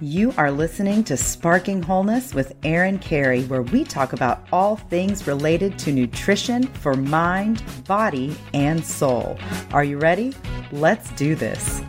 You are listening to Sparking Wholeness with Erin Carey, where we talk about all things related to nutrition for mind, body, and soul. Are you ready? Let's do this.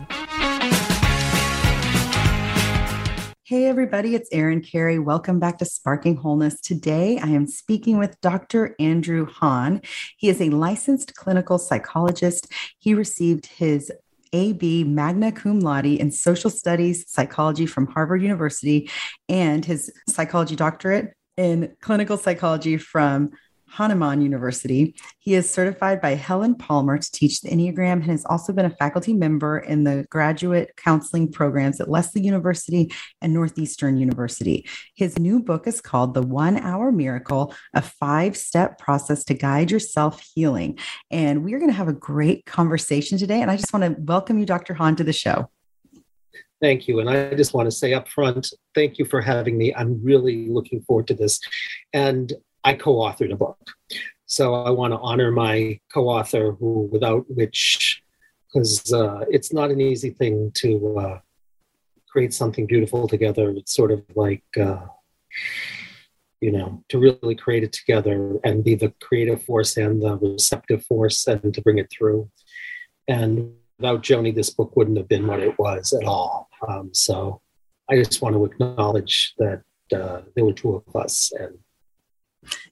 Hey, everybody, it's Erin Carey. Welcome back to Sparking Wholeness. Today, I am speaking with Dr. Andrew Hahn. He is a licensed clinical psychologist. He received his AB magna cum laude in social studies psychology from Harvard University and his psychology doctorate in clinical psychology from Hahnemann University. He is certified by Helen Palmer to teach the Enneagram and has also been a faculty member in the graduate counseling programs at Lesley University and Northeastern University. His new book is called The One Hour Miracle, a five step process to guide your self healing. And we're going to have a great conversation today. And I just want to welcome you, Dr. Hahn, to the show. Thank you. And I just want to say up front, thank you for having me. I'm really looking forward to this. And I co-authored a book. So I want to honor my co-author, who without which, because uh, it's not an easy thing to uh, create something beautiful together. It's sort of like, uh, you know, to really create it together and be the creative force and the receptive force and to bring it through. And without Joni, this book wouldn't have been what it was at all. Um, so I just want to acknowledge that uh, there were two of us and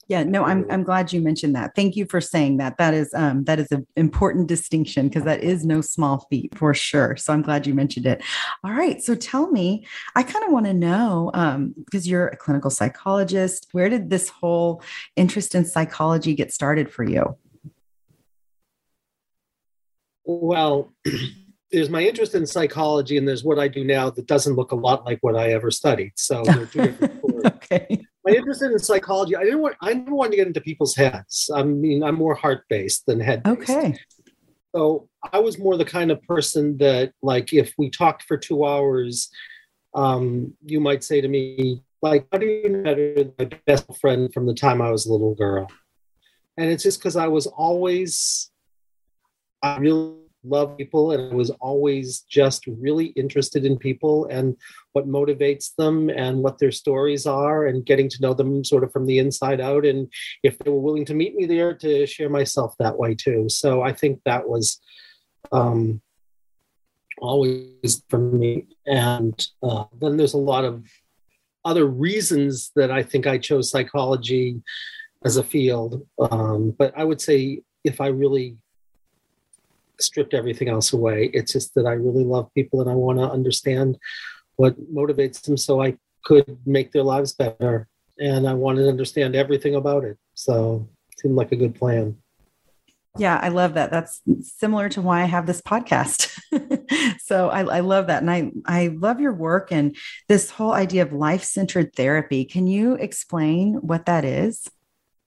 yeah, no, I'm I'm glad you mentioned that. Thank you for saying that. That is um that is an important distinction because that is no small feat for sure. So I'm glad you mentioned it. All right, so tell me, I kind of want to know um because you're a clinical psychologist, where did this whole interest in psychology get started for you? Well, there's my interest in psychology and there's what I do now that doesn't look a lot like what I ever studied. So they're two different okay my interest in psychology, I didn't want I didn't want to get into people's heads. I mean, I'm more heart based than head. Okay. So I was more the kind of person that, like, if we talked for two hours, um, you might say to me, like, how do you know my best friend from the time I was a little girl? And it's just because I was always, I really love people and I was always just really interested in people and what motivates them and what their stories are and getting to know them sort of from the inside out. And if they were willing to meet me there to share myself that way too. So i think that was um, always for me. And uh, then there's a lot of other reasons that i think i chose psychology as a field. Um, but i would say if i really stripped everything else away. It's just that I really love people and I want to understand what motivates them so I could make their lives better. And I wanted to understand everything about it. So it seemed like a good plan. Yeah, I love that. That's similar to why I have this podcast. so I, I, love that. And I, I love your work and this whole idea of life centered therapy. Can you explain what that is?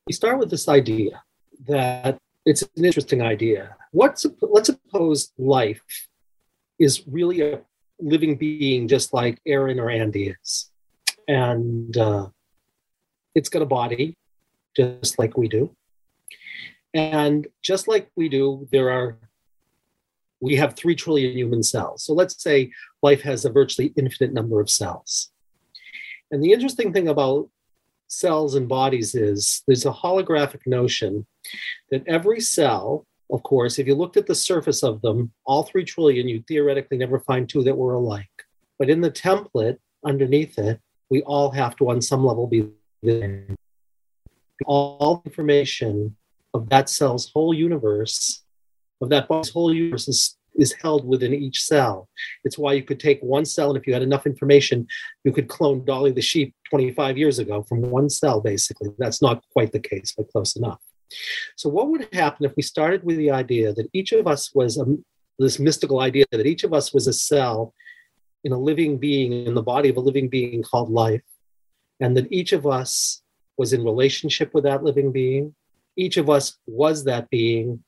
We start with this idea that it's an interesting idea. What's let's suppose life is really a living being, just like Erin or Andy is, and uh, it's got a body, just like we do, and just like we do, there are we have three trillion human cells. So let's say life has a virtually infinite number of cells. And the interesting thing about cells and bodies is there's a holographic notion that every cell, of course, if you looked at the surface of them, all three trillion, you'd theoretically never find two that were alike. But in the template underneath it, we all have to, on some level, be there. All information of that cell's whole universe, of that body's whole universe, is is held within each cell. It's why you could take one cell, and if you had enough information, you could clone Dolly the sheep 25 years ago from one cell, basically. That's not quite the case, but close enough. So, what would happen if we started with the idea that each of us was a, this mystical idea that each of us was a cell in a living being, in the body of a living being called life, and that each of us was in relationship with that living being? Each of us was that being,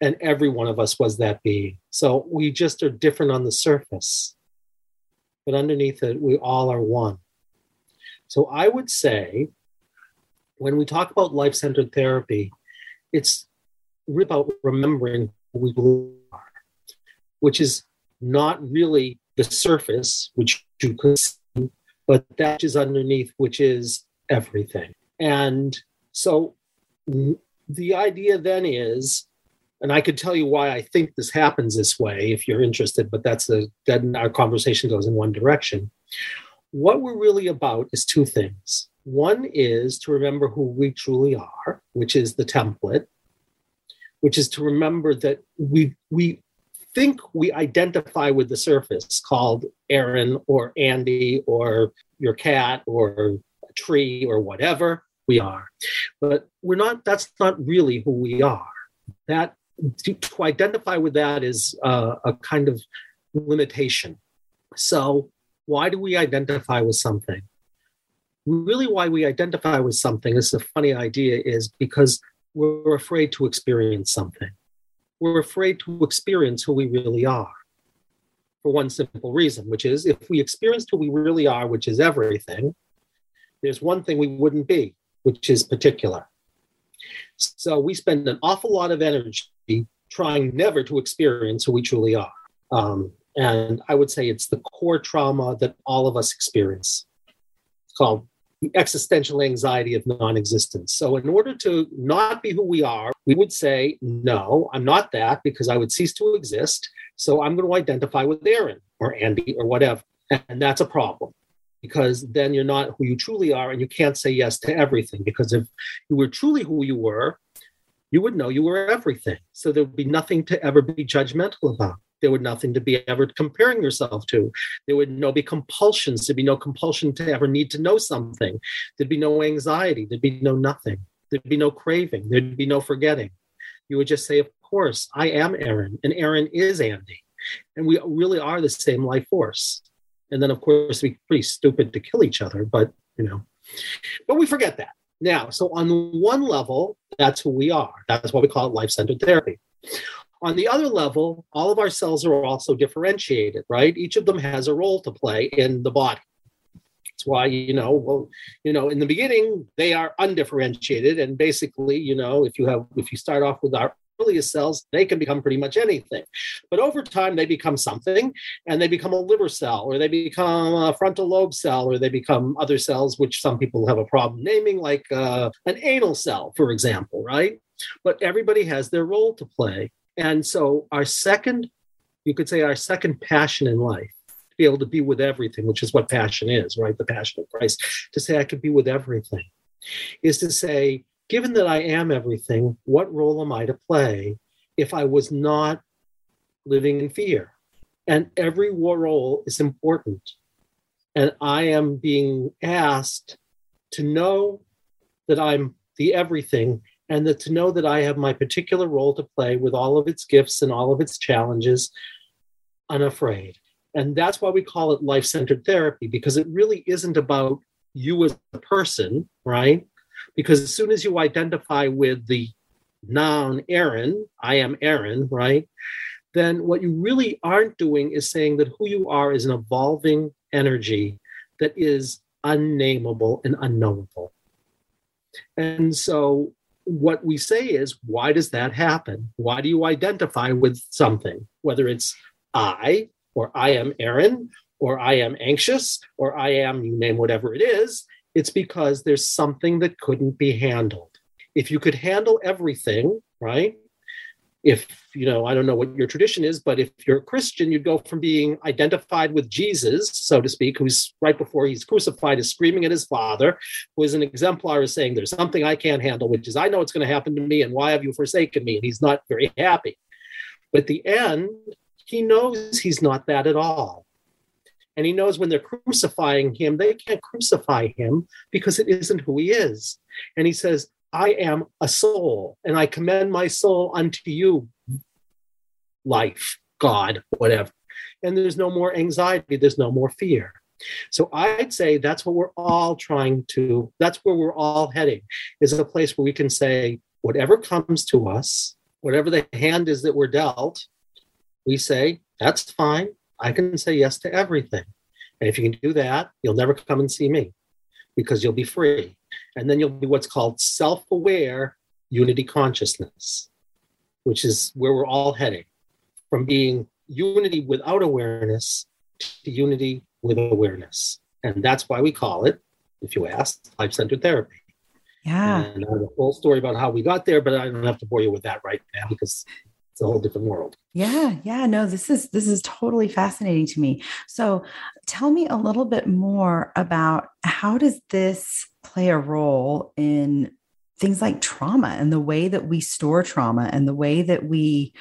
and every one of us was that being. So we just are different on the surface, but underneath it, we all are one. So I would say, when we talk about life centered therapy, it's about remembering who we are, which is not really the surface, which you could see but that is underneath, which is everything. And so the idea then is, and I could tell you why I think this happens this way if you're interested, but that's the then our conversation goes in one direction. What we're really about is two things. One is to remember who we truly are, which is the template, which is to remember that we we think we identify with the surface called Erin or Andy or your cat or a tree or whatever we are. But we're not, that's not really who we are. That to, to identify with that is uh, a kind of limitation. So, why do we identify with something? Really, why we identify with something, this is a funny idea, is because we're afraid to experience something we're afraid to experience who we really are for one simple reason, which is if we experienced who we really are, which is everything, there's one thing we wouldn't be, which is particular. So we spend an awful lot of energy trying never to experience who we truly are. Um, and I would say it's the core trauma that all of us experience. It's called existential anxiety of non existence. So, in order to not be who we are, we would say, No, I'm not that because I would cease to exist. So, I'm going to identify with Erin or Andy or whatever. And that's a problem because then you're not who you truly are and you can't say yes to everything. Because if you were truly who you were, you would know you were everything. So, there would be nothing to ever be judgmental about there would nothing to be ever comparing yourself to. There would no be compulsions. There'd be no compulsion to ever need to know something. There'd be no anxiety. There'd be no nothing. There'd be no craving. There'd be no forgetting. You would just say, Of course, I am Erin, and Erin is Andy. And we really are the same life force. And then, of course, we're pretty stupid to kill each other, but you know, but we forget that. Now, so on one level, that's who we are. That's why we call it life centered therapy. On the other level, all of our cells are also differentiated, right? Each of them has a role to play in the body. That's why, you know, well, you know, in the beginning, they are undifferentiated. And basically, you know, if you have, if you start off with our earliest cells, they can become pretty much anything. But over time, they become something and they become a liver cell or they become a frontal lobe cell or they become other cells, which some people have a problem naming, like uh, an anal cell, for example, right? But everybody has their role to play. And so, our second, you could say, our second passion in life, to be able to be with everything, which is what passion is, right? The passion of Christ, to say, I could be with everything, is to say, given that I am everything, what role am I to play if I was not living in fear? And every role is important. And I am being asked to know that I'm the everything and that to know that I have my particular role to play with all of its gifts and all of its challenges, unafraid. And that's why we call it life centered therapy, because it really isn't about you as a person, right? Because as soon as you identify with the noun Erin, I am Erin, right? Then what you really aren't doing is saying that who you are is an evolving energy that is unnameable and unknowable. And so what we say is, why does that happen? Why do you identify with something, whether it's I or I am Erin or I am anxious or I am, you name whatever it is? It's because there's something that couldn't be handled. If you could handle everything, right? If you know i don't know what your tradition is but if you're a christian you'd go from being identified with jesus so to speak who's right before he's crucified is screaming at his father who is an exemplar is saying there's something i can't handle which is i know it's going to happen to me and why have you forsaken me? And he's not very happy. But at the end he knows he's not that at all. And he knows when they're crucifying him they can't crucify him because it isn't who he is. And he says I am a soul, and I commend my soul unto you, life, God, whatever. And there's no more anxiety, there's no more fear. So I'd say that's what we're all trying to, that's where we're all heading, is a place where we can say, whatever comes to us, whatever the hand is that we're dealt, we say, that's fine. I can say yes to everything. And if you can do that, you'll never come and see me because you'll be free. And then you'll be what's called self aware unity consciousness, which is where we're all heading from being unity without awareness to unity with awareness. And that's why we call it, if you ask, life centered therapy. Yeah. And I have a whole story about how we got there, but I don't have to bore you with that right now because it's a whole different world. Yeah, yeah, no, this is this is totally fascinating to me. So, tell me a little bit more about how does this play a role in things like trauma and the way that we store trauma and the way that we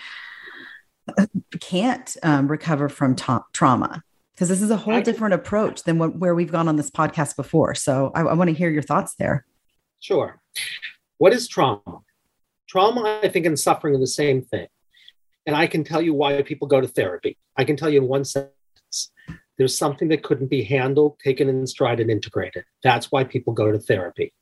uh, can't um, recover from ta- trauma because this is a whole different approach than what, where we've gone on this podcast before. So I, I want to hear your thoughts there. Sure. What is trauma? Trauma, I think, and suffering are the same thing. And I can tell you why people go to therapy. I can tell you in one sentence there's something that couldn't be handled, taken in stride, and integrated. That's why people go to therapy.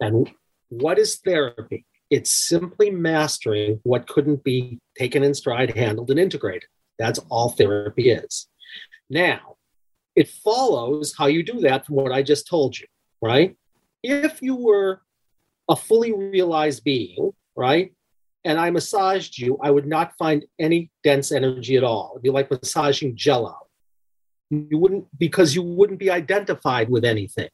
And what is therapy? It's simply mastering what couldn't be taken in stride, handled, and integrated. That's all therapy is. Now, it follows how you do that from what I just told you, right? If you were a fully realized being, right? And I massaged you, I would not find any dense energy at all. It'd be like massaging jello. You wouldn't, because you wouldn't be identified with anything.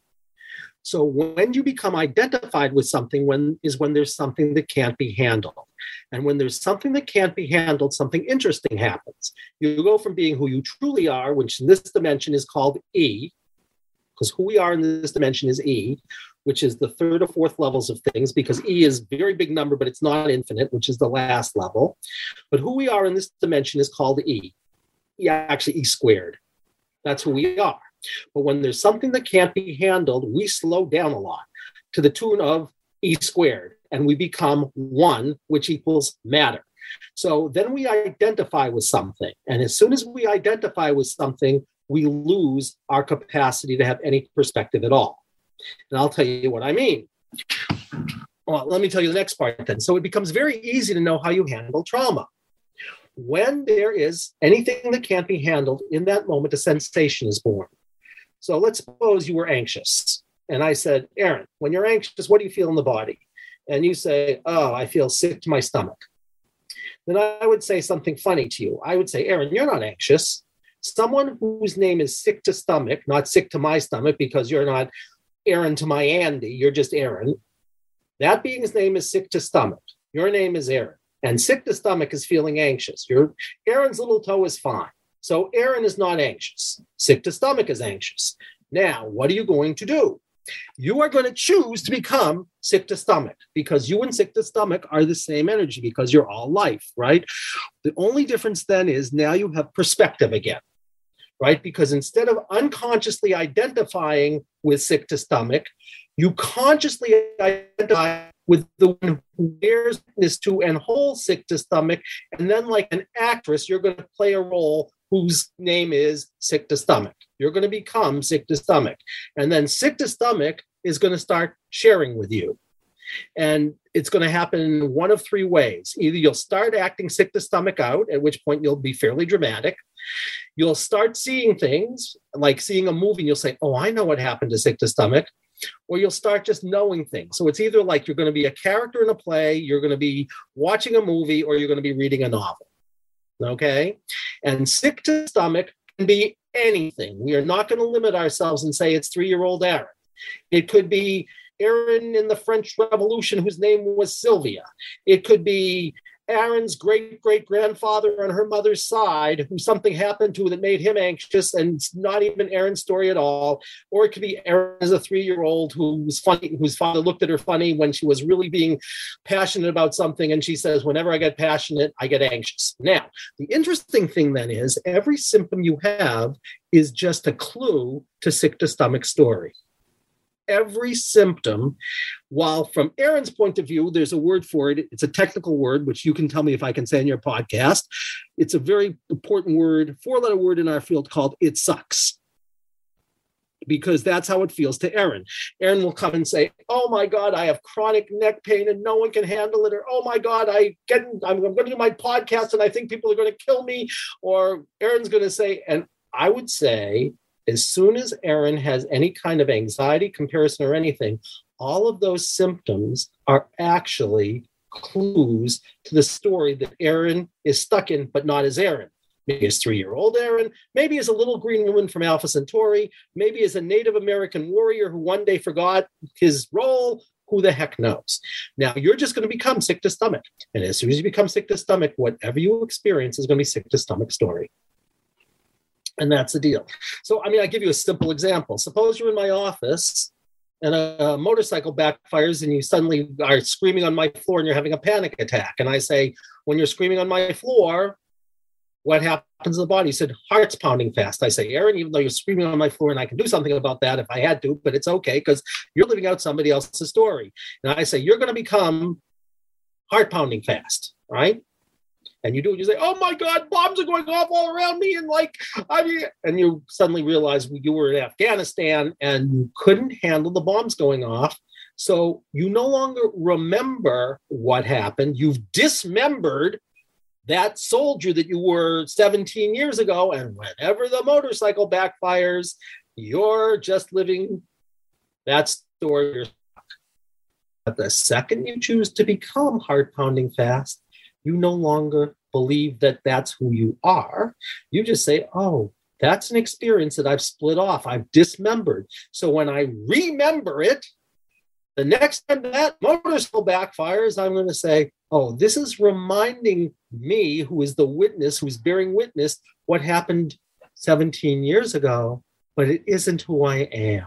So when you become identified with something, when is when there's something that can't be handled. And when there's something that can't be handled, something interesting happens. You go from being who you truly are, which in this dimension is called E, because who we are in this dimension is E, which is the third or fourth levels of things, because E is very big number, but it's not infinite, which is the last level. But who we are in this dimension is called E. Yeah, actually E squared. That's who we are. But when there's something that can't be handled, we slow down a lot to the tune of E squared, and we become one, which equals matter. So then we identify with something. And as soon as we identify with something, we lose our capacity to have any perspective at all. And I'll tell you what I mean. Well, let me tell you the next part then. So it becomes very easy to know how you handle trauma. When there is anything that can't be handled, in that moment, a sensation is born. So let's suppose you were anxious. And I said, Erin, when you're anxious, what do you feel in the body? And you say, Oh, I feel sick to my stomach. Then I would say something funny to you. I would say, Erin, you're not anxious. Someone whose name is sick to stomach, not sick to my stomach, because you're not Erin to my Andy, you're just Erin. That being's name is sick to stomach. Your name is Erin. And sick to stomach is feeling anxious. Your Erin's little toe is fine. So Erin is not anxious. Sick to stomach is anxious. Now, what are you going to do? You are going to choose to become sick to stomach because you and sick to stomach are the same energy because you're all life, right? The only difference then is now you have perspective again, right? Because instead of unconsciously identifying with sick to stomach, you consciously identify with the one who bears witness to and holds sick to stomach. And then, like an actress, you're going to play a role whose name is sick to stomach. You're going to become sick to stomach. And then sick to stomach is going to start sharing with you. And it's going to happen in one of three ways. Either you'll start acting sick to stomach out, at which point you'll be fairly dramatic. You'll start seeing things like seeing a movie, and you'll say, Oh, I know what happened to sick to stomach. Or you'll start just knowing things. So it's either like you're going to be a character in a play, you're going to be watching a movie, or you're going to be reading a novel. Okay. And sick to stomach can be anything. We are not going to limit ourselves and say it's three year old Erin. It could be Erin in the French Revolution, whose name was Sylvia. It could be Erin's great great grandfather on her mother's side, who something happened to that made him anxious, and it's not even Erin's story at all. Or it could be Erin as a three year old who was funny, whose father looked at her funny when she was really being passionate about something, and she says, "Whenever I get passionate, I get anxious." Now, the interesting thing then is every symptom you have is just a clue to sick to stomach story every symptom. While from Erin's point of view, there's a word for it. It's a technical word, which you can tell me if I can say in your podcast. It's a very important word, four letter word in our field called it sucks. Because that's how it feels to Erin. Erin will come and say, Oh my God, I have chronic neck pain and no one can handle it. Or, Oh my God, I get, I'm, I'm going to do my podcast and I think people are going to kill me. Or Erin's going to say, and I would say, as soon as Erin has any kind of anxiety, comparison, or anything, all of those symptoms are actually clues to the story that Erin is stuck in, but not as Erin. Maybe as three year old Erin, maybe as a little green woman from Alpha Centauri, maybe as a Native American warrior who one day forgot his role. Who the heck knows? Now you're just going to become sick to stomach. And as soon as you become sick to stomach, whatever you experience is going to be sick to stomach story. And that's the deal. So, I mean, I give you a simple example. Suppose you're in my office and a, a, motorcycle backfires and you suddenly are screaming on my floor and you're having a panic attack. And I say, when you're screaming on my floor, what happens to the body? You said, heart's pounding fast. I say, Erin, even though you're screaming on my floor and I can do something about that if I had to, but it's okay because you're living out somebody else's story. And I say, you're going to become heart pounding fast, right? And you do it, you say, "Oh my God, bombs are going off all around me," and like, I mean, and you suddenly realize you were in Afghanistan and you couldn't handle the bombs going off, so you no longer remember what happened. You've dismembered that soldier that you were 17 years ago, and whenever the motorcycle backfires, you're just living that story. But the second you choose to become heart pounding fast, you no longer believe that that's who you are. You just say, oh, that's an experience that I've split off, I've dismembered. So when I remember it, the next time that motorcycle backfires, I'm going to say, oh, this is reminding me, who is the witness, who's bearing witness, what happened 17 years ago, but it isn't who I am.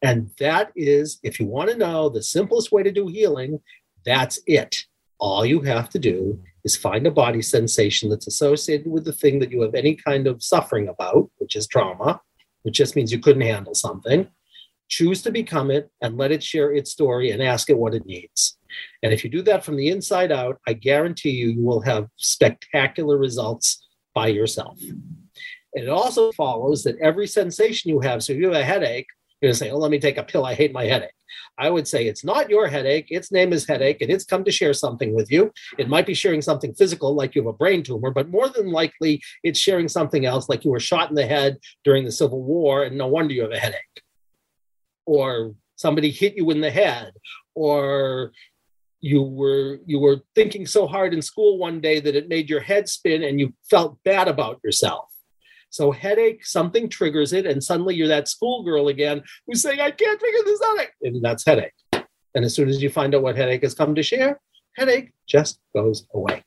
And that is, if you want to know the simplest way to do healing, that's it. All you have to do is find a body sensation that's associated with the thing that you have any kind of suffering about, which is trauma, which just means you couldn't handle something. Choose to become it and let it share its story and ask it what it needs. And if you do that from the inside out, I guarantee you, you will have spectacular results by yourself. And it also follows that every sensation you have, so if you have a headache, you're going to say, oh, let me take a pill. I hate my headache. I would say it's not your headache. Its name is headache, and it's come to share something with you. It might be sharing something physical, like you have a brain tumor, but more than likely, it's sharing something else, like you were shot in the head during the Civil War, and no wonder you have a headache. Or somebody hit you in the head, or you were you were thinking so hard in school one day that it made your head spin and you felt bad about yourself so headache, something triggers it, and suddenly you're that schoolgirl again who's saying, I can't figure this out. And that's headache. And as soon as you find out what headache has come to share, headache just goes away.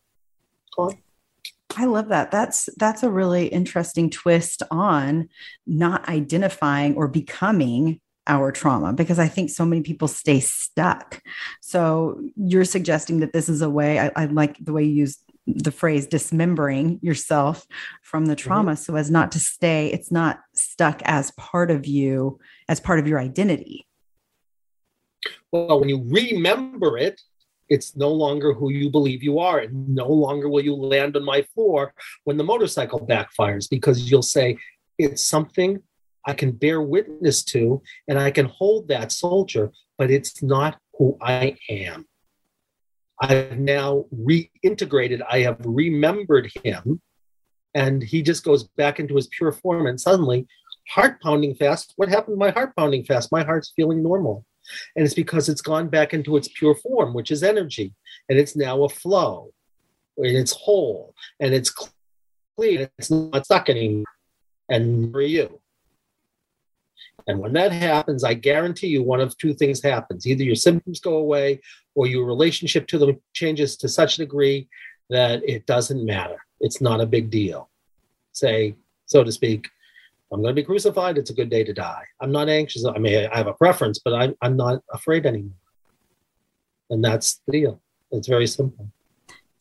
I love that. That's that's a really interesting twist on not identifying or becoming our trauma because I think so many people stay stuck. So you're suggesting that this is a way. I, I like the way you use the phrase dismembering yourself from the mm-hmm. trauma mm-hmm. so as not to stay it's not stuck as part of you as part of your identity well when you remember it it's no longer who you believe you are and no longer will you land on my floor when the motorcycle backfires because you'll say it's something i can bear witness to and i can hold that soldier but it's not who i am I've now reintegrated, I have remembered him, and he just goes back into his pure form. And suddenly, heart pounding fast. What happened to my heart pounding fast? My heart's feeling normal. And it's because it's gone back into its pure form, which is energy. And it's now a flow, and it's whole, and it's clean, it's not stuck anymore. And for you. And when that happens, I guarantee you one of two things happens. Either your symptoms go away or your relationship to them changes to such a degree that it doesn't matter. It's not a big deal. Say, so to speak, I'm going to be crucified. It's a good day to die. I'm not anxious. I mean, I have a preference, but I'm, I'm not afraid anymore. And that's the deal. It's very simple.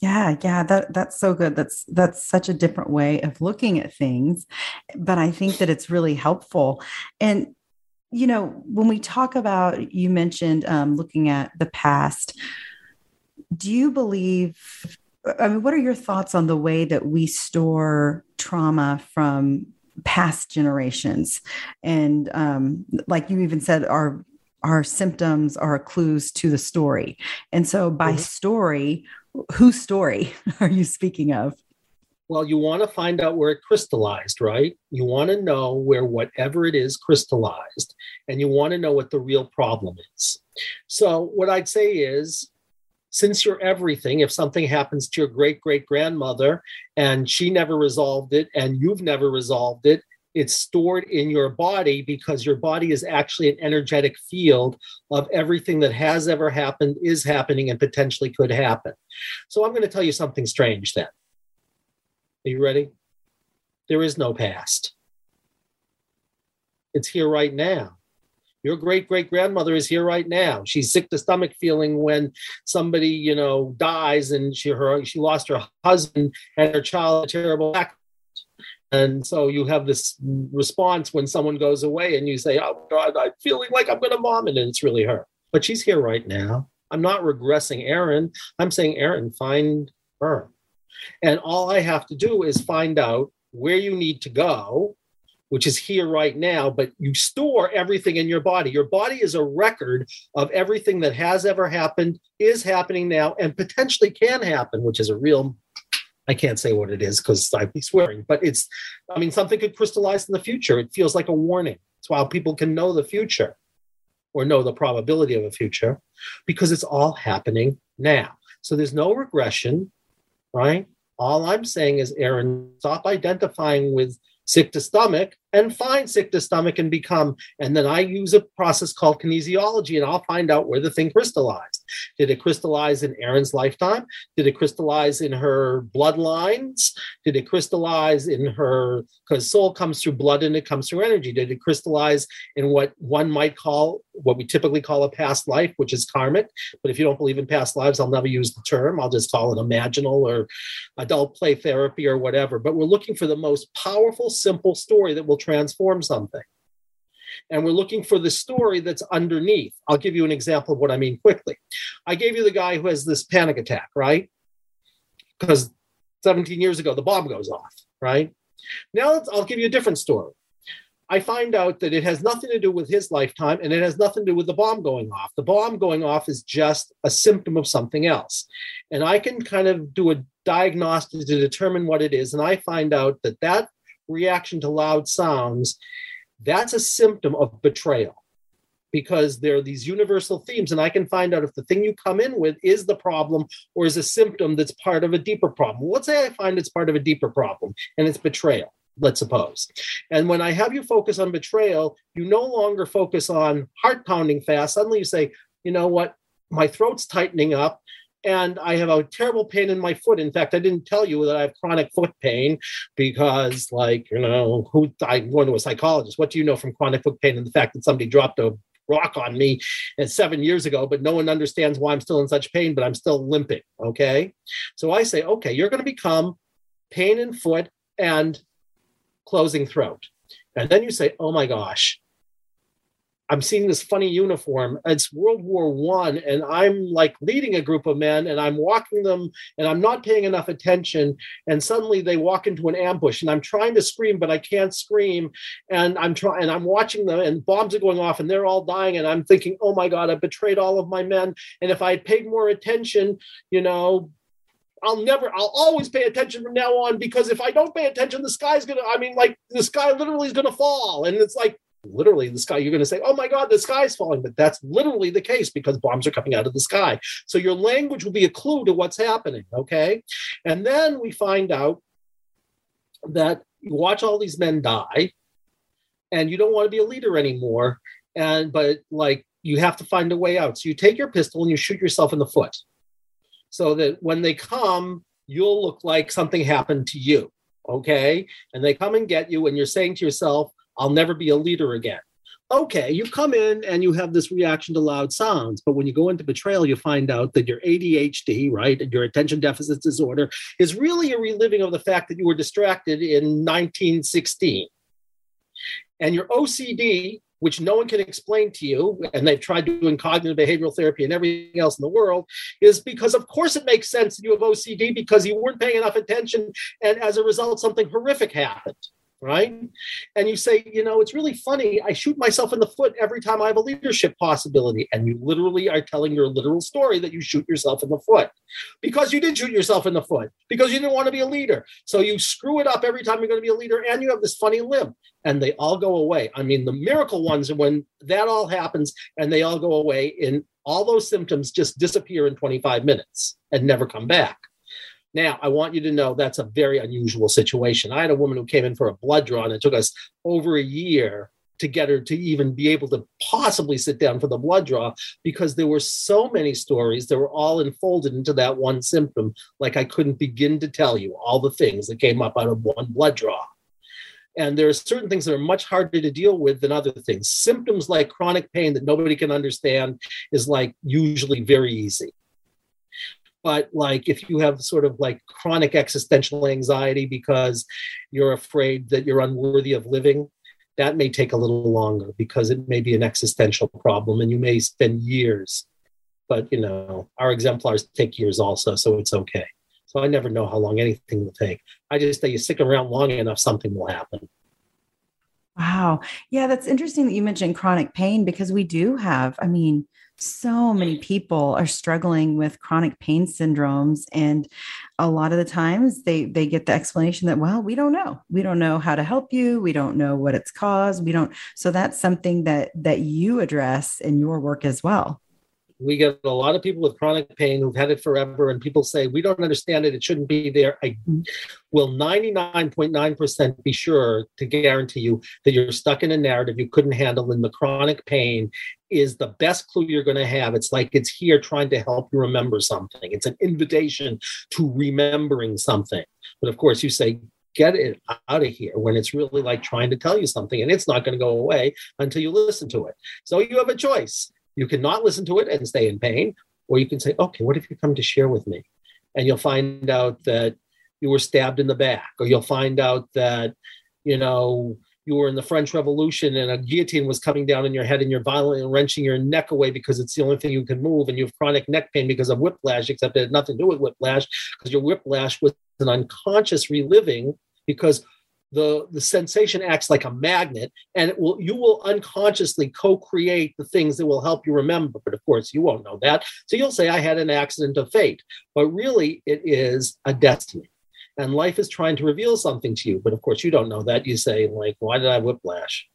Yeah, yeah, that that's so good. That's that's such a different way of looking at things, but I think that it's really helpful. And you know, when we talk about, you mentioned um, looking at the past. Do you believe? I mean, what are your thoughts on the way that we store trauma from past generations? And um, like you even said, our our symptoms are clues to the story. And so, by mm-hmm. story, whose story are you speaking of? Well, you want to find out where it crystallized, right? You want to know where whatever it is crystallized, and you want to know what the real problem is. So, what I'd say is since you're everything, if something happens to your great great grandmother and she never resolved it and you've never resolved it, it's stored in your body because your body is actually an energetic field of everything that has ever happened, is happening, and potentially could happen. So I'm going to tell you something strange then. Are you ready? There is no past. It's here right now. Your great great grandmother is here right now. She's sick to stomach feeling when somebody, you know, dies and she her she lost her husband and her child a terrible accident and so you have this response when someone goes away and you say, Oh God, I'm feeling like I'm going to vomit. And it's really her. But she's here right now. I'm not regressing Erin. I'm saying, Erin, find her. And all I have to do is find out where you need to go, which is here right now. But you store everything in your body. Your body is a record of everything that has ever happened, is happening now, and potentially can happen, which is a real I can't say what it is because I'd be swearing, but it's, I mean, something could crystallize in the future. It feels like a warning. It's why people can know the future or know the probability of a future because it's all happening now. So there's no regression, right? All I'm saying is, Erin, stop identifying with sick to stomach and find sick to stomach and become. And then I use a process called kinesiology and I'll find out where the thing crystallized. Did it crystallize in Erin's lifetime? Did it crystallize in her bloodlines? Did it crystallize in her, because soul comes through blood and it comes through energy. Did it crystallize in what one might call, what we typically call a past life, which is karmic? But if you don't believe in past lives, I'll never use the term. I'll just call it imaginal or adult play therapy or whatever. But we're looking for the most powerful, simple story that will transform something and we're looking for the story that's underneath. I'll give you an example of what I mean quickly. I gave you the guy who has this panic attack, right? Because 17 years ago, the bomb goes off, right? Now I'll give you a different story. I find out that it has nothing to do with his lifetime and it has nothing to do with the bomb going off. The bomb going off is just a symptom of something else. And I can kind of do a diagnostic to determine what it is. And I find out that that reaction to loud sounds that's a symptom of betrayal because there are these universal themes. And i can find out if the thing you come in with is the problem or is a symptom that's part of a deeper problem. Let's say i find it's part of a deeper problem and it's betrayal let's suppose. And when i have you focus on betrayal you no longer focus on heart pounding fast. Suddenly you say you know what? My throat's tightening up and I have a terrible pain in my foot. In fact, I didn't tell you that I have chronic foot pain because, like, you know, who I'm going to a psychologist. What do you know from chronic foot pain and the fact that somebody dropped a rock on me seven years ago, but no one understands why I'm still in such pain, but I'm still limping. Okay. So I say, okay, you're going to become pain in foot and closing throat. And then you say, oh my gosh, I'm seeing this funny uniform. It's World War One, and I'm like leading a group of men, and I'm walking them, and I'm not paying enough attention. And suddenly they walk into an ambush, and I'm trying to scream, but I can't scream. And I'm trying, and I'm watching them, and bombs are going off, and they're all dying. And I'm thinking, oh my God, I betrayed all of my men. And if I had paid more attention, you know, I'll never, I'll always pay attention from now on because if I don't pay attention, the sky's gonna, I mean, like the sky literally is gonna fall. And it's like, literally the sky you're going to say oh my god the sky's falling but that's literally the case because bombs are coming out of the sky. So your language will be a clue to what's happening okay? And then we find out that you watch all these men die and you don't want to be a leader anymore and but like you have to find a way out. So you take your pistol and you shoot yourself in the foot so that when they come you'll look like something happened to you okay? And they come and get you and you're saying to yourself I'll never be a leader again. Okay, you come in and you have this reaction to loud sounds, but when you go into betrayal, you find out that your ADHD, right, and your attention deficit disorder is really a reliving of the fact that you were distracted in 1916. And your OCD, which no one can explain to you, and they've tried doing cognitive behavioral therapy and everything else in the world, is because, of course, it makes sense that you have OCD because you weren't paying enough attention, and as a result, something horrific happened right? And you say, you know, it's really funny. I shoot myself in the foot every time I have a leadership possibility. And you literally are telling your literal story that you shoot yourself in the foot because you did shoot yourself in the foot because you didn't want to be a leader. So you screw it up every time you're going to be a leader and you have this funny limp and they all go away. I mean, the miracle ones are when that all happens and they all go away in all those symptoms just disappear in 25 minutes and never come back. Now, I want you to know that's a very unusual situation. I had a woman who came in for a blood draw, and it took us over a year to get her to even be able to possibly sit down for the blood draw because there were so many stories that were all enfolded into that one symptom. Like I couldn't begin to tell you all the things that came up out of one blood draw. And there are certain things that are much harder to deal with than other things. Symptoms like chronic pain that nobody can understand is like usually very easy. But like if you have sort of like chronic existential anxiety because you're afraid that you're unworthy of living, that may take a little longer because it may be an existential problem and you may spend years. But you know, our exemplars take years also, so it's okay. So I never know how long anything will take. I just say you stick around long enough, something will happen. Wow. Yeah, that's interesting that you mentioned chronic pain because we do have, I mean, so many people are struggling with chronic pain syndromes and a lot of the times they they get the explanation that well we don't know. We don't know how to help you. We don't know what it's caused. We don't so that's something that that you address in your work as well we get a lot of people with chronic pain who've had it forever, and people say, We don't understand it. It shouldn't be there. I will 99.9% be sure to guarantee you that you're stuck in a narrative you couldn't handle, and the chronic pain is the best clue you're going to have. It's like it's here trying to help you remember something, it's an invitation to remembering something. But of course, you say, Get it out of here when it's really like trying to tell you something, and it's not going to go away until you listen to it. So you have a choice you can not listen to it and stay in pain, or you can say, okay, what if you come to share with me? And you'll find out that you were stabbed in the back, or you'll find out that, you know, you were in the French Revolution and a guillotine was coming down in your head and you're violently wrenching your neck away because it's the only thing you can move and you have chronic neck pain because of whiplash, except it had nothing to do with whiplash because your whiplash was an unconscious reliving because the the sensation acts like a magnet and it will you will unconsciously co-create the things that will help you remember but of course you won't know that so you'll say i had an accident of fate but really it is a destiny and life is trying to reveal something to you but of course you don't know that you say like why did i whiplash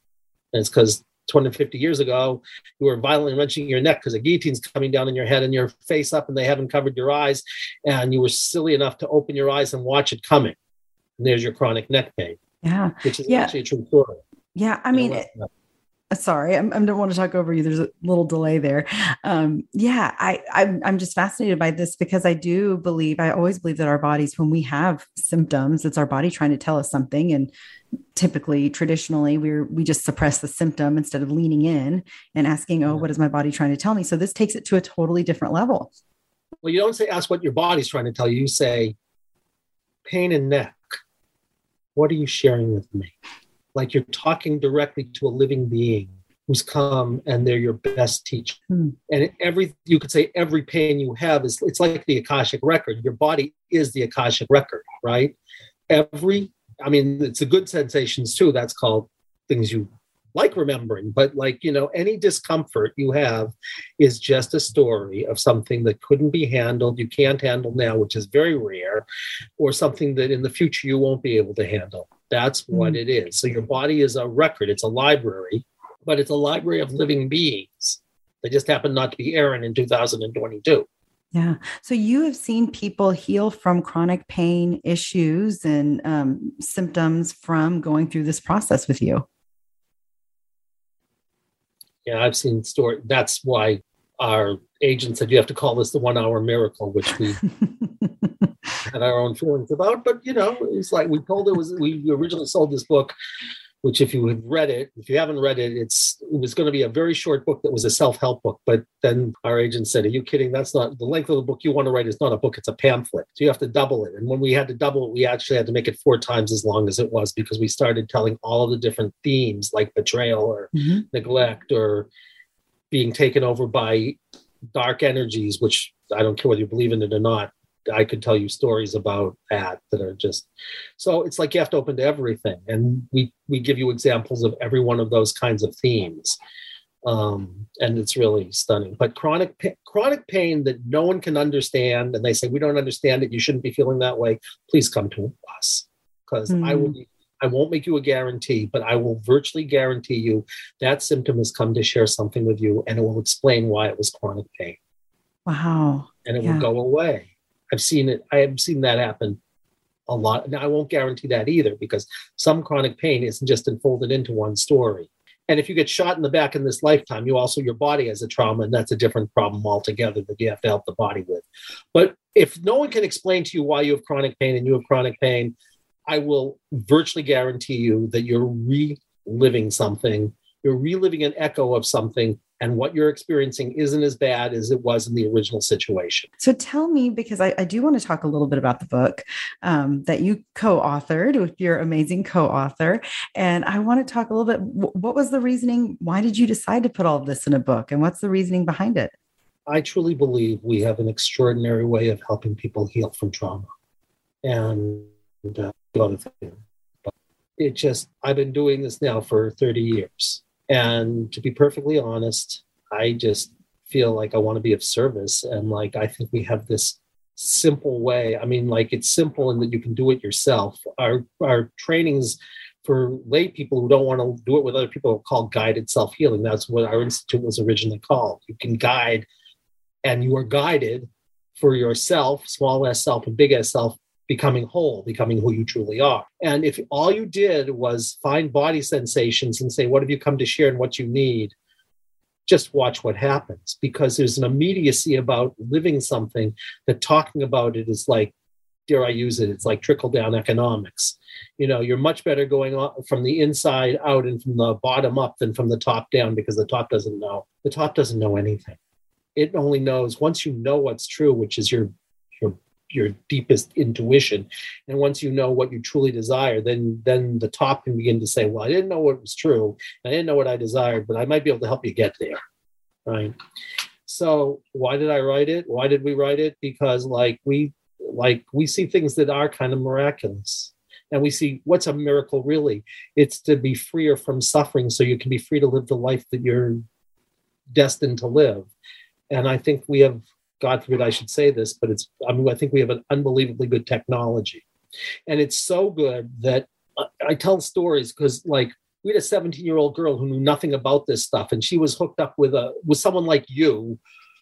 and it's because 250 years ago, you were violently wrenching your neck because a guillotine's coming down in your head and you're face up and they haven't covered your eyes. And you were silly enough to open your eyes and watch it coming. And there's your chronic neck pain. Yeah. Which is yeah. actually a true story. Yeah. I mean, uh, sorry, I'm, I don't want to talk over you. There's a little delay there. Um, yeah, I, I'm, I'm just fascinated by this because I do believe, I always believe that our bodies, when we have symptoms, it's our body trying to tell us something. And typically, traditionally, we're, we just suppress the symptom instead of leaning in and asking, oh, what is my body trying to tell me? So this takes it to a totally different level. Well, you don't say, ask what your body's trying to tell you. You say, pain in neck what are you sharing with me? Like you're talking directly to a living being who's come and they're your best teacher. Hmm. And every you could say every pain you have is it's like the Akashic record. Your body is the Akashic record, right? Every I mean it's the good sensations too. That's called things you like remembering, but like, you know, any discomfort you have is just a story of something that couldn't be handled, you can't handle now, which is very rare, or something that in the future you won't be able to handle. That's what mm. it is. So your body is a record, it's a library, but it's a library of living beings. that just happened not to be Erin in 2022. Yeah. So you have seen people heal from chronic pain issues and um, symptoms from going through this process with you. Yeah, I've seen story. That's why our agent said you have to call this the one hour miracle, which we had our own feelings about. But you know, it's like we told it was we originally sold this book which if you have read it, if you haven't read it, it's it was going to be a very short book that was a self-help book. But then our agent said, Are you kidding? That's not the length of the book you want to write is not a book, it's a pamphlet. So you have to double it. And when we had to double it, we actually had to make it four times as long as it was because we started telling all of the different themes like betrayal or mm-hmm. neglect or being taken over by dark energies, which I don't care whether you believe in it or not, I could tell you stories about that that are just so it's like you have to open to everything, and we we give you examples of every one of those kinds of themes, um, and it's really stunning. But chronic chronic pain that no one can understand, and they say we don't understand it, you shouldn't be feeling that way. Please come to us because mm. I will hmm. be I won't make you a guarantee, but I will virtually guarantee you that symptom has come to share something with you and it will explain why it was chronic pain. Wow. And it yeah. will go away. I've seen it, I have seen that happen a lot. Now, I won't guarantee that either because some chronic pain isn't just enfolded into one story. And if you get shot in the back in this lifetime, you also, your body has a trauma, and that's a different problem altogether that you have to help the body with. But if no one can explain to you why you have chronic pain and you have chronic pain, I will virtually guarantee you that you're reliving something. You're reliving an echo of something and what you're experiencing isn't as bad as it was in the original situation. So tell me, because I, I do want to talk a little bit about the book um, that you co-authored with your amazing co-author, and I want to talk a little bit. What was the reasoning? Why did you decide to put all of this in a book, and what's the reasoning behind it? I truly believe we have an extraordinary way of helping people heal from trauma, and uh, other things. But it just I've been doing this now for 30 years and to be perfectly honest, I just feel like I want to be of service. And like, I think we have this simple way. I mean, like, it's simple in that you can do it yourself. Our, our trainings for lay people who don't want to do it with other people are called guided self healing. That's what our institute was originally called. You can guide and you are guided for yourself, small s self and big s self, becoming whole, becoming who you truly are. And if all you did was find body sensations and say, What have you come to share and what you need? Just watch what happens because there's an immediacy about living something that talking about it is like, dare I use it? It's like trickle down economics. You know, you're much better going from the inside out and from the bottom up than from the top down because the top doesn't know. The top doesn't know anything. It only knows once you know what's true, which is your your deepest intuition. And once you know what you truly desire then then the top can begin to say well i didn't know what was true. I didn't know what i desired but i might be able to help you get there. Right? So why did i write it? Why did we write it? Because like we like we see things that are kind of miraculous. And we see what's a miracle really? It's to be freer from suffering so you can be free to live the life that you're destined to live. And i think we have God forbid I should say this, but it's, I mean, I think we have an unbelievably good technology. And it's so good that I tell stories because, like, we had a 17 year old girl who knew nothing about this stuff, and she was hooked up with a with someone like you,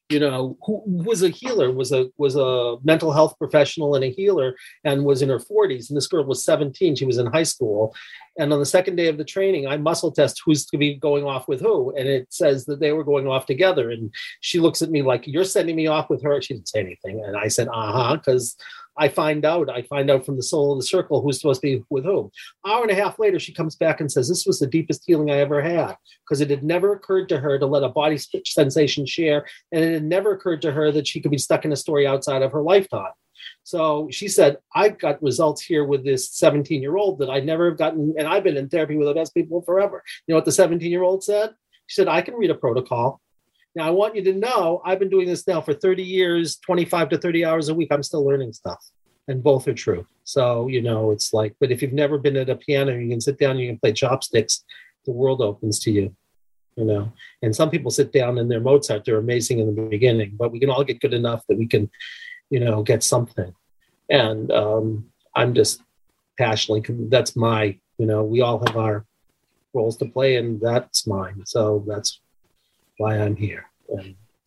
you know, who was a healer, was a was a mental health professional and a healer, and was in her 40s. And this girl was 17; she was in high school, and on the second day of the training, I muscle test who's to be going off with who. And it says that they were going off together. And she looks at me like, You're sending me off with her. She didn't say anything. And I said, Uh huh. Because I find out, I find out from the soul of the circle who's supposed to be with whom. Hour and a half later, she comes back and says, This was the deepest healing I ever had. Because it had never occurred to her to let a body sensation share. And it had never occurred to her that she could be stuck in a story outside of her lifetime. So she said, I got results here with this 17 year old that I never have gotten. And I've been in therapy with the best people forever. You know what the 17 year old said? She said, I can read a protocol. Now, I want you to know I've been doing this now for 30 years, 25 to 30 hours a week. I'm still learning stuff. And both are true. So, you know, it's like, but if you've never been at a piano, you can sit down, you can play chopsticks, the world opens to you, you know. And some people sit down and they're Mozart, they're amazing in the beginning, but we can all get good enough that we can you know, get something. And um, I'm just passionately, that's my, you know, we all have our roles to play, and that's mine. So that's why I'm here.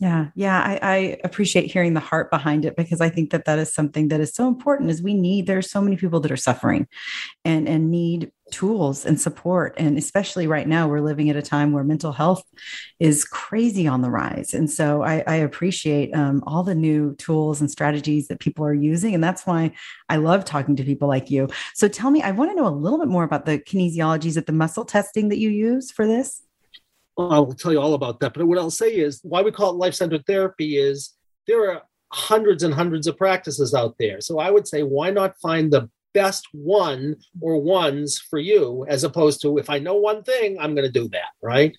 Yeah, yeah, I, I, appreciate hearing the heart behind it because I think that that is something that is so important. Is we need there's so many people that are suffering, and and need tools and support, and especially right now we're living at a time where mental health is crazy on the rise, and so I, I appreciate um, all the new tools and strategies that people are using, and that's why I love talking to people like you. So tell me, I want to know a little bit more about the kinesiologies at the muscle testing that you use for this. I will tell you all about that. But what I'll say is why we call it life centered therapy is there are hundreds and hundreds of practices out there. So I would say, why not find the best one or ones for you, as opposed to if I know one thing, I'm going to do that, right?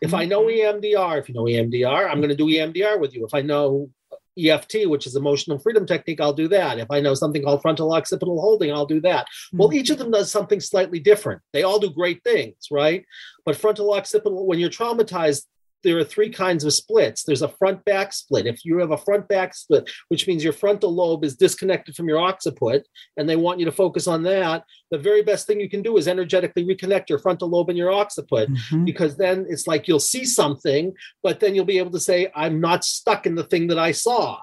If I know mm-hmm. EMDR, if you know EMDR, I'm going to do EMDR with you. If I know EFT, which is emotional freedom technique, I'll do that. If I know something called frontal occipital holding, I'll do that. Mm-hmm. Well, each of them does something slightly different. They all do great things, right? But frontal occipital, when you're traumatized, there are three kinds of splits. There's a front back split. If you have a front back split, which means your frontal lobe is disconnected from your occiput, and they want you to focus on that, the very best thing you can do is energetically reconnect your frontal lobe and your occiput, mm-hmm. because then it's like you'll see something, but then you'll be able to say, I'm not stuck in the thing that I saw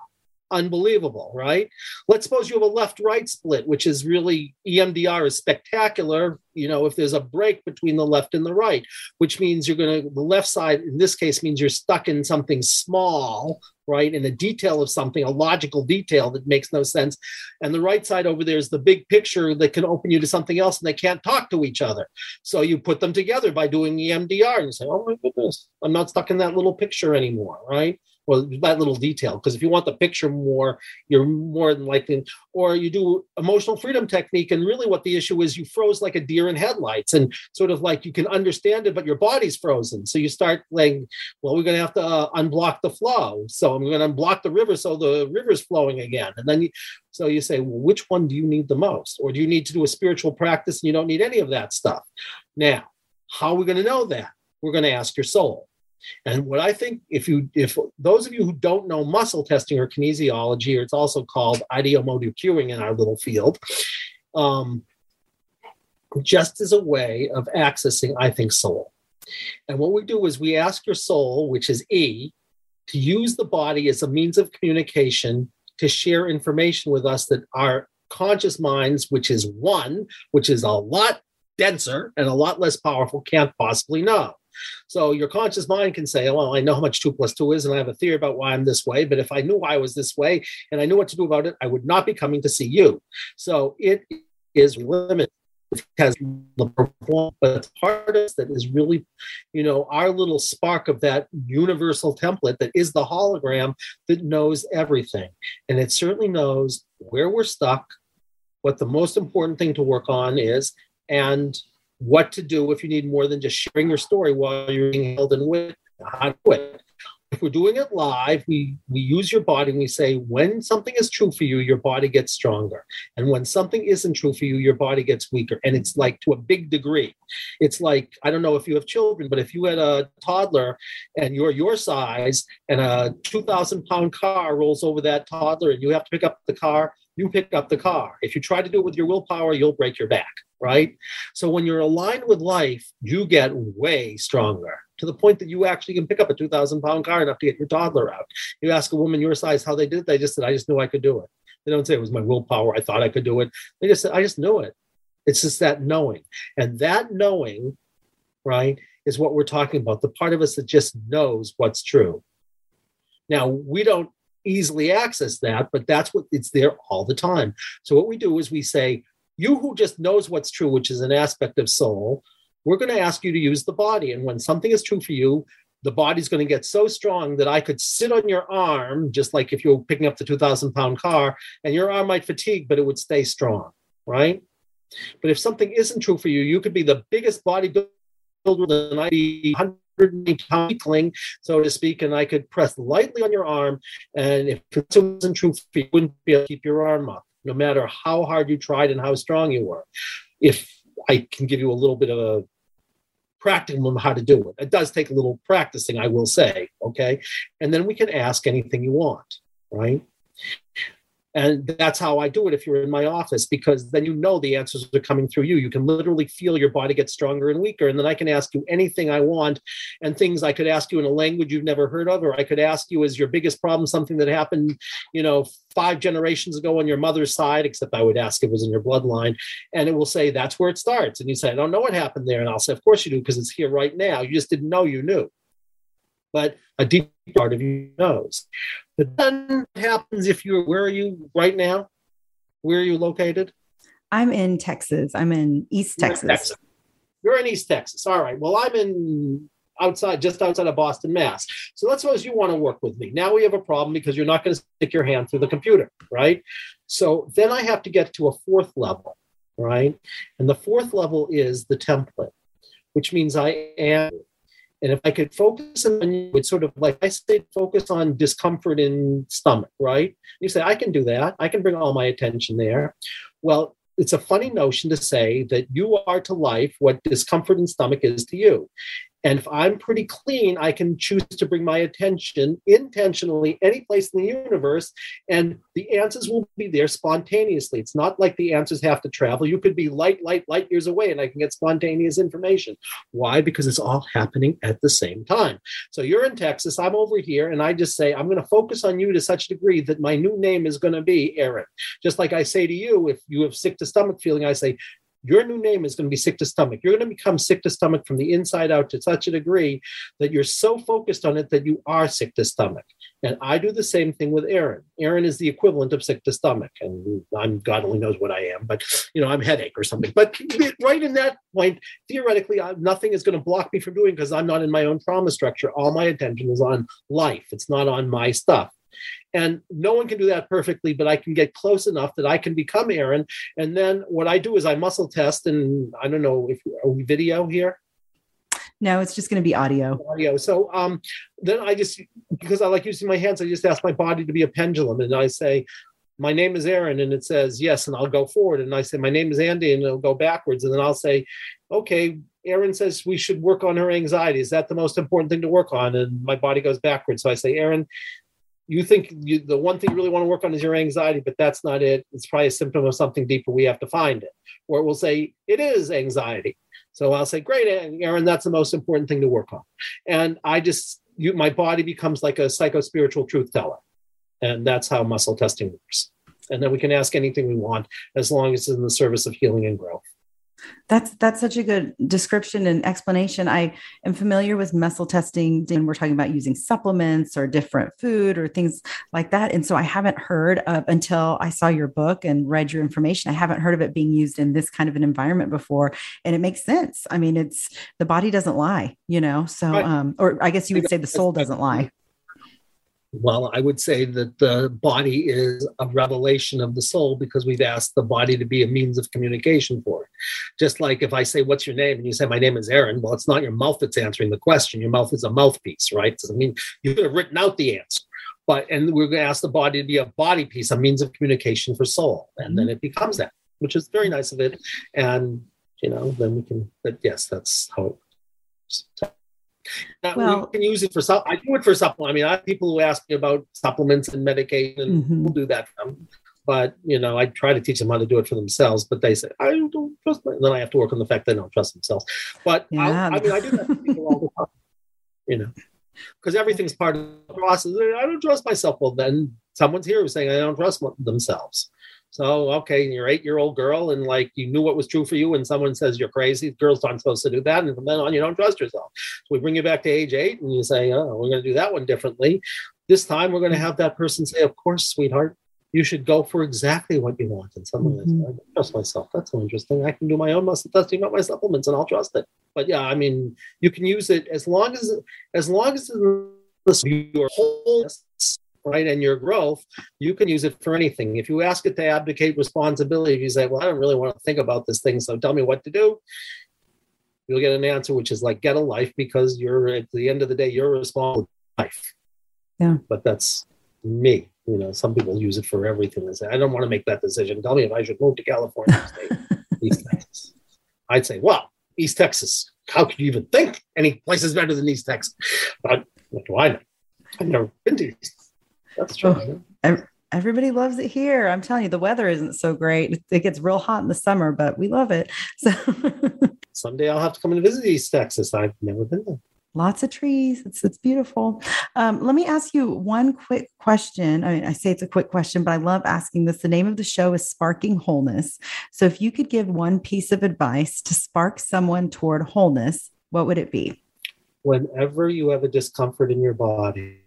unbelievable, right? Let's suppose you have a left right split, which is really EMDR is spectacular. You know, if there's a break between the left and the right, which means you're going to, the left side in this case means you're stuck in something small, right? In a detail of something, a logical detail that makes no sense. And the right side over there is the big picture that can open you to something else and they can't talk to each other. So you put them together by doing EMDR and you say, oh my goodness, I'm not stuck in that little picture anymore, right? Well that little detail because if you want the picture more you're more than likely or you do emotional freedom technique and really what the issue is you froze like a deer in headlights and sort of like you can understand it but your body's frozen. So you start like well we're going to have to uh, unblock the flow. So i'm going to unblock the river so the river's flowing again. And then you so you say well which one do you need the most? Or do you need to do a spiritual practice and you don't need any of that stuff? Now how are we going to know that? We're going to ask your soul and what I think, if you, if those of you who don't know muscle testing or kinesiology, or it's also called ideomotor cueing in our little field, um, just as a way of accessing, I think, soul. And what we do is we ask your soul, which is E, to use the body as a means of communication to share information with us that our conscious minds, which is one, which is a lot denser and a lot less powerful, can't possibly know. So your conscious mind can say, well, I know how much two plus two is, and I have a theory about why I'm this way. But if I knew why I was this way and I knew what to do about it, I would not be coming to see you. So it is limited because the performance, but it's part of that is really, you know, our little spark of that universal template that is the hologram that knows everything. And it certainly knows where we're stuck, what the most important thing to work on is, and what to do if you need more than just sharing your story while you're being held in witness, how to do it. If we're doing it live, we, we use your body and we say, when something is true for you, your body gets stronger. And when something isn't true for you, your body gets weaker. And it's like to a big degree. It's like, I don't know if you have children, but if you had a toddler and you're your size and a 2,000 pound car rolls over that toddler and you have to pick up the car, you pick up the car. If you try to do it with your willpower, you'll break your back right? So when you're aligned with life, you get way stronger to the point that you actually can pick up a 2,000 pound car enough to get your toddler out. You ask a woman your size how they did it, they just said, I just knew I could do it. They don't say it was my willpower. I thought I could do it. They just said, I just knew it. It's just that knowing. And that knowing, right, is what we're talking about. The part of us that just knows what's true. Now, we don't easily access that, but that's what it's there all the time. So, what we do is we say, you who just knows what's true, which is an aspect of soul, we're going to ask you to use the body. And when something is true for you, the body's going to get so strong that I could sit on your arm, just like if you were picking up the 2,000 pound car, and your arm might fatigue, but it would stay strong, right? But if something isn't true for you, you could be the biggest bodybuilder than I be 100 pound weakling, so to speak, and I could press lightly on your arm. And if it wasn't true you wouldn't be able to keep your arm up no matter how hard you tried and how strong you were. If I can give you a little bit of a practicum on how to do it. It does take a little practicing, I will say. Okay. And then we can ask anything you want, right? And that's how I do it if you're in my office, because then you know the answers are coming through you. You can literally feel your body get stronger and weaker. And then I can ask you anything I want and things I could ask you in a language you've never heard of, or I could ask you, is your biggest problem something that happened, you know, five generations ago on your mother's side, except I would ask if it was in your bloodline. And it will say, that's where it starts. And you say, I don't know what happened there. And I'll say, of course you do, because it's here right now. You just didn't know you knew but a deep part of you knows. But then what happens if you're, where are you right now? Where are you located? I'm in Texas. I'm in East Texas. You're in, Texas. You're in East Texas. All right. Well, I'm in outside, just outside of Boston, Mass. So let's suppose you want to work with me. Now we have a problem because you're not going to stick your hand through the computer, right? So then I have to get to a fourth level, right? And the fourth level is the template, which means I am and if I could focus on you, it's sort of like I say, focus on discomfort in stomach, right? You say, I can do that. I can bring all my attention there. Well, it's a funny notion to say that you are to life what discomfort in stomach is to you. And if I'm pretty clean, I can choose to bring my attention intentionally any place in the universe, and the answers will be there spontaneously. It's not like the answers have to travel. You could be light, light, light years away, and I can get spontaneous information. Why? Because it's all happening at the same time. So you're in Texas, I'm over here, and I just say, I'm going to focus on you to such a degree that my new name is going to be Erin. Just like I say to you, if you have sick to stomach feeling, I say, your new name is going to be sick to stomach. You're going to become sick to stomach from the inside out to such a degree that you're so focused on it that you are sick to stomach. And I do the same thing with Erin. Erin is the equivalent of sick to stomach. And I'm God only knows what I am, but you know, I'm headache or something. But right in that point, theoretically, I, nothing is going to block me from doing because I'm not in my own trauma structure. All my attention is on life. It's not on my stuff. And no one can do that perfectly, but I can get close enough that I can become Erin. And then what I do is I muscle test, and I don't know if are we video here. No, it's just going to be audio. Audio. So um, then I just because I like using my hands, I just ask my body to be a pendulum, and I say, "My name is Erin," and it says yes, and I'll go forward, and I say, "My name is Andy," and it'll go backwards, and then I'll say, "Okay." Erin says we should work on her anxiety. Is that the most important thing to work on? And my body goes backwards. So I say, Erin, you think you, the one thing you really want to work on is your anxiety, but that's not it. It's probably a symptom of something deeper. We have to find it. Or it will say it is anxiety. So I'll say, great, Erin, that's the most important thing to work on. And I just, you, my body becomes like a psycho spiritual truth teller. And that's how muscle testing works. And then we can ask anything we want as long as it's in the service of healing and growth. That's that's such a good description and explanation. I am familiar with muscle testing and we're talking about using supplements or different food or things like that. And so I haven't heard of until I saw your book and read your information. I haven't heard of it being used in this kind of an environment before. And it makes sense. I mean, it's the body doesn't lie, you know. So um, or I guess you would say the soul doesn't lie. Well, I would say that the body is a revelation of the soul because we've asked the body to be a means of communication for it. Just like if I say, What's your name? and you say, My name is Erin, well, it's not your mouth that's answering the question. Your mouth is a mouthpiece, right? I mean, you could have written out the answer. But, and we're going to ask the body to be a body piece, a means of communication for soul. And then mm-hmm. it becomes that, which is very nice of it. And, you know, then we can, but yes, that's how it works. Now, well, we can use it for some. I do it for supplement. I mean, I have people who ask me about supplements and medication, and mm-hmm. we'll do that for them. But you know, I try to teach them how to do it for themselves. But they say I don't trust. My, then I have to work on the fact they don't trust themselves. But yeah. I mean, I do that for people all the time. You know, because everything's part of the process. I don't trust myself. Well, then someone's here who's saying I don't trust themselves. So, okay, you're eight year old girl and like you knew what was true for you, and someone says you're crazy. Girls aren't supposed to do that. And from then on, you don't trust yourself. So we bring you back to age eight and you say, oh, we're going to do that one differently. This time we're going to have that person say, of course, sweetheart, you should go for exactly what you want. And someone mm-hmm. says, I trust myself. That's so interesting. I can do my own muscle testing about my supplements and I'll trust it. But yeah, I mean, you can use it as long as, as long as your whole right, and your growth, you can use it for anything. If you ask it to abdicate responsibility, if you say, Well, I don't really want to think about this thing, so tell me what to do, you'll get an answer which is like, Get a life because you're at the end of the day, you're responsible for life. Yeah. But that's me. You know, some people use it for everything. They say, I don't want to make that decision. Tell me if I should move to California State, East Texas. I'd say, Well, East Texas, how could you even think any place is better than East Texas? But what do I know? I've never been to East that's true. Oh, everybody loves it here. I'm telling you, the weather isn't so great. It gets real hot in the summer, but we love it. So someday I'll have to come and visit East Texas. I've never been there. Lots of trees. It's it's beautiful. Um, let me ask you one quick question. I mean, I say it's a quick question, but I love asking this. The name of the show is Sparking Wholeness. So, if you could give one piece of advice to spark someone toward wholeness, what would it be? Whenever you have a discomfort in your body,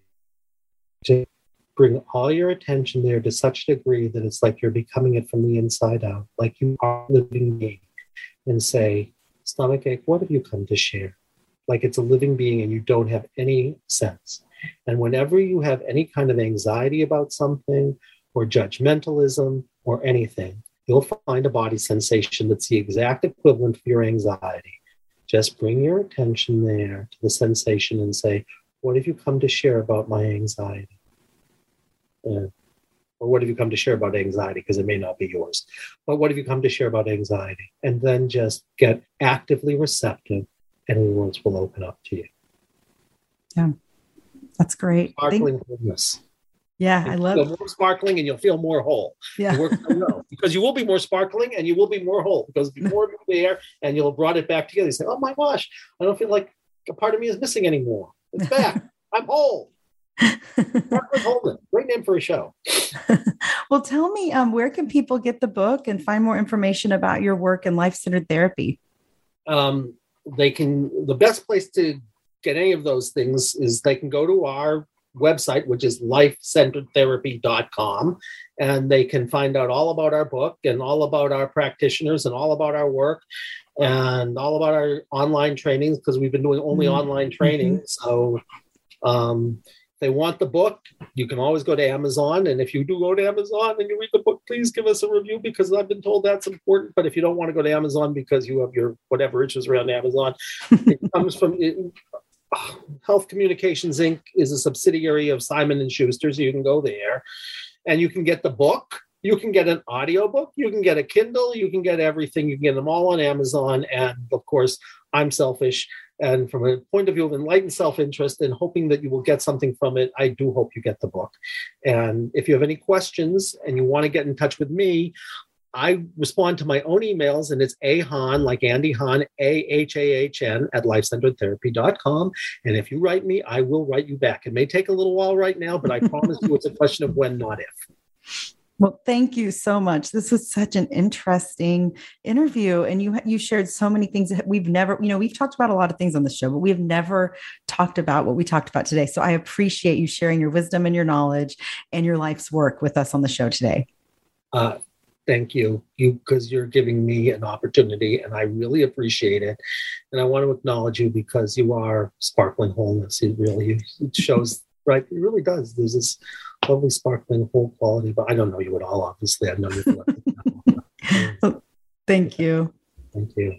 bring all your attention there to such a degree that it's like you're becoming it from the inside out, like you are living being, and say, stomach ache, what have you come to share? Like it's a living being and you don't have any sense. And whenever you have any kind of anxiety about something or judgmentalism or anything, you'll find a body sensation that's the exact equivalent of your anxiety. Just bring your attention there to the sensation and say, What have you come to share about my anxiety? Or what have you come to share about anxiety? Because it may not be yours. But what have you come to share about anxiety? And then just get actively receptive and the worlds will open up to you. Yeah, that's great. Sparkling wholeness. Yeah, I love more sparkling and you'll feel more whole. Yeah. because you will be more sparkling and you will be more whole because before you there and you'll have brought it back together. You say, Oh my gosh, I don't feel like a part of me is missing anymore. It's back. I'm whole. Holden. Great name for a show. well, tell me, um, where can people get the book and find more information about your work in life centered therapy? Um, they can, the best place to get any of those things is they can go to our website, which is lifecenteredtherapy.com, and they can find out all about our book and all about our practitioners and all about our work and all about our online trainings because we've been doing only mm-hmm. online training. Mm-hmm. So, um, they want the book, you can always go to Amazon. And if you do go to Amazon and you read the book, please give us a review because I've been told that's important. But if you don't want to go to Amazon because you have your whatever issues around Amazon, it comes from it, uh, Health Communications Inc. is a subsidiary of Simon and Schuster, so you can go there and you can get the book. You can get an audiobook, you can get a Kindle, you can get everything. You can get them all on Amazon. And of course, I'm selfish. And from a point of view of enlightened self interest and hoping that you will get something from it, I do hope you get the book. And if you have any questions and you want to get in touch with me, I respond to my own emails, and it's ahahn, like Andy Hahn, A H A H N, at lifecenteredtherapy.com. And if you write me, I will write you back. It may take a little while right now, but I promise you it's a question of when, not if. Well, thank you so much. This was such an interesting interview, and you you shared so many things that we've never, you know, we've talked about a lot of things on the show, but we have never talked about what we talked about today. So I appreciate you sharing your wisdom and your knowledge and your life's work with us on the show today. Uh, thank you you because you're giving me an opportunity and i really appreciate it and i want to acknowledge you because you are sparkling wholeness it really it shows right it really does there's this lovely sparkling whole quality but i don't know you at all obviously. I know you thank you. Thank you.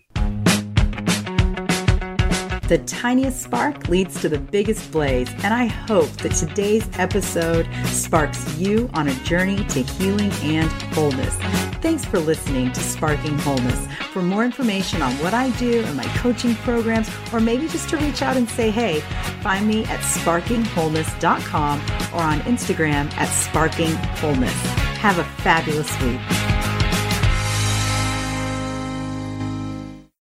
The tiniest spark leads to the biggest blaze, and I hope that today's episode sparks you on a journey to healing and wholeness. Thanks for listening to Sparking Wholeness. For more information on what I do and my coaching programs, or maybe just to reach out and say hey, find me at sparkingwholeness.com or on Instagram at sparkingwholeness. Have a fabulous week.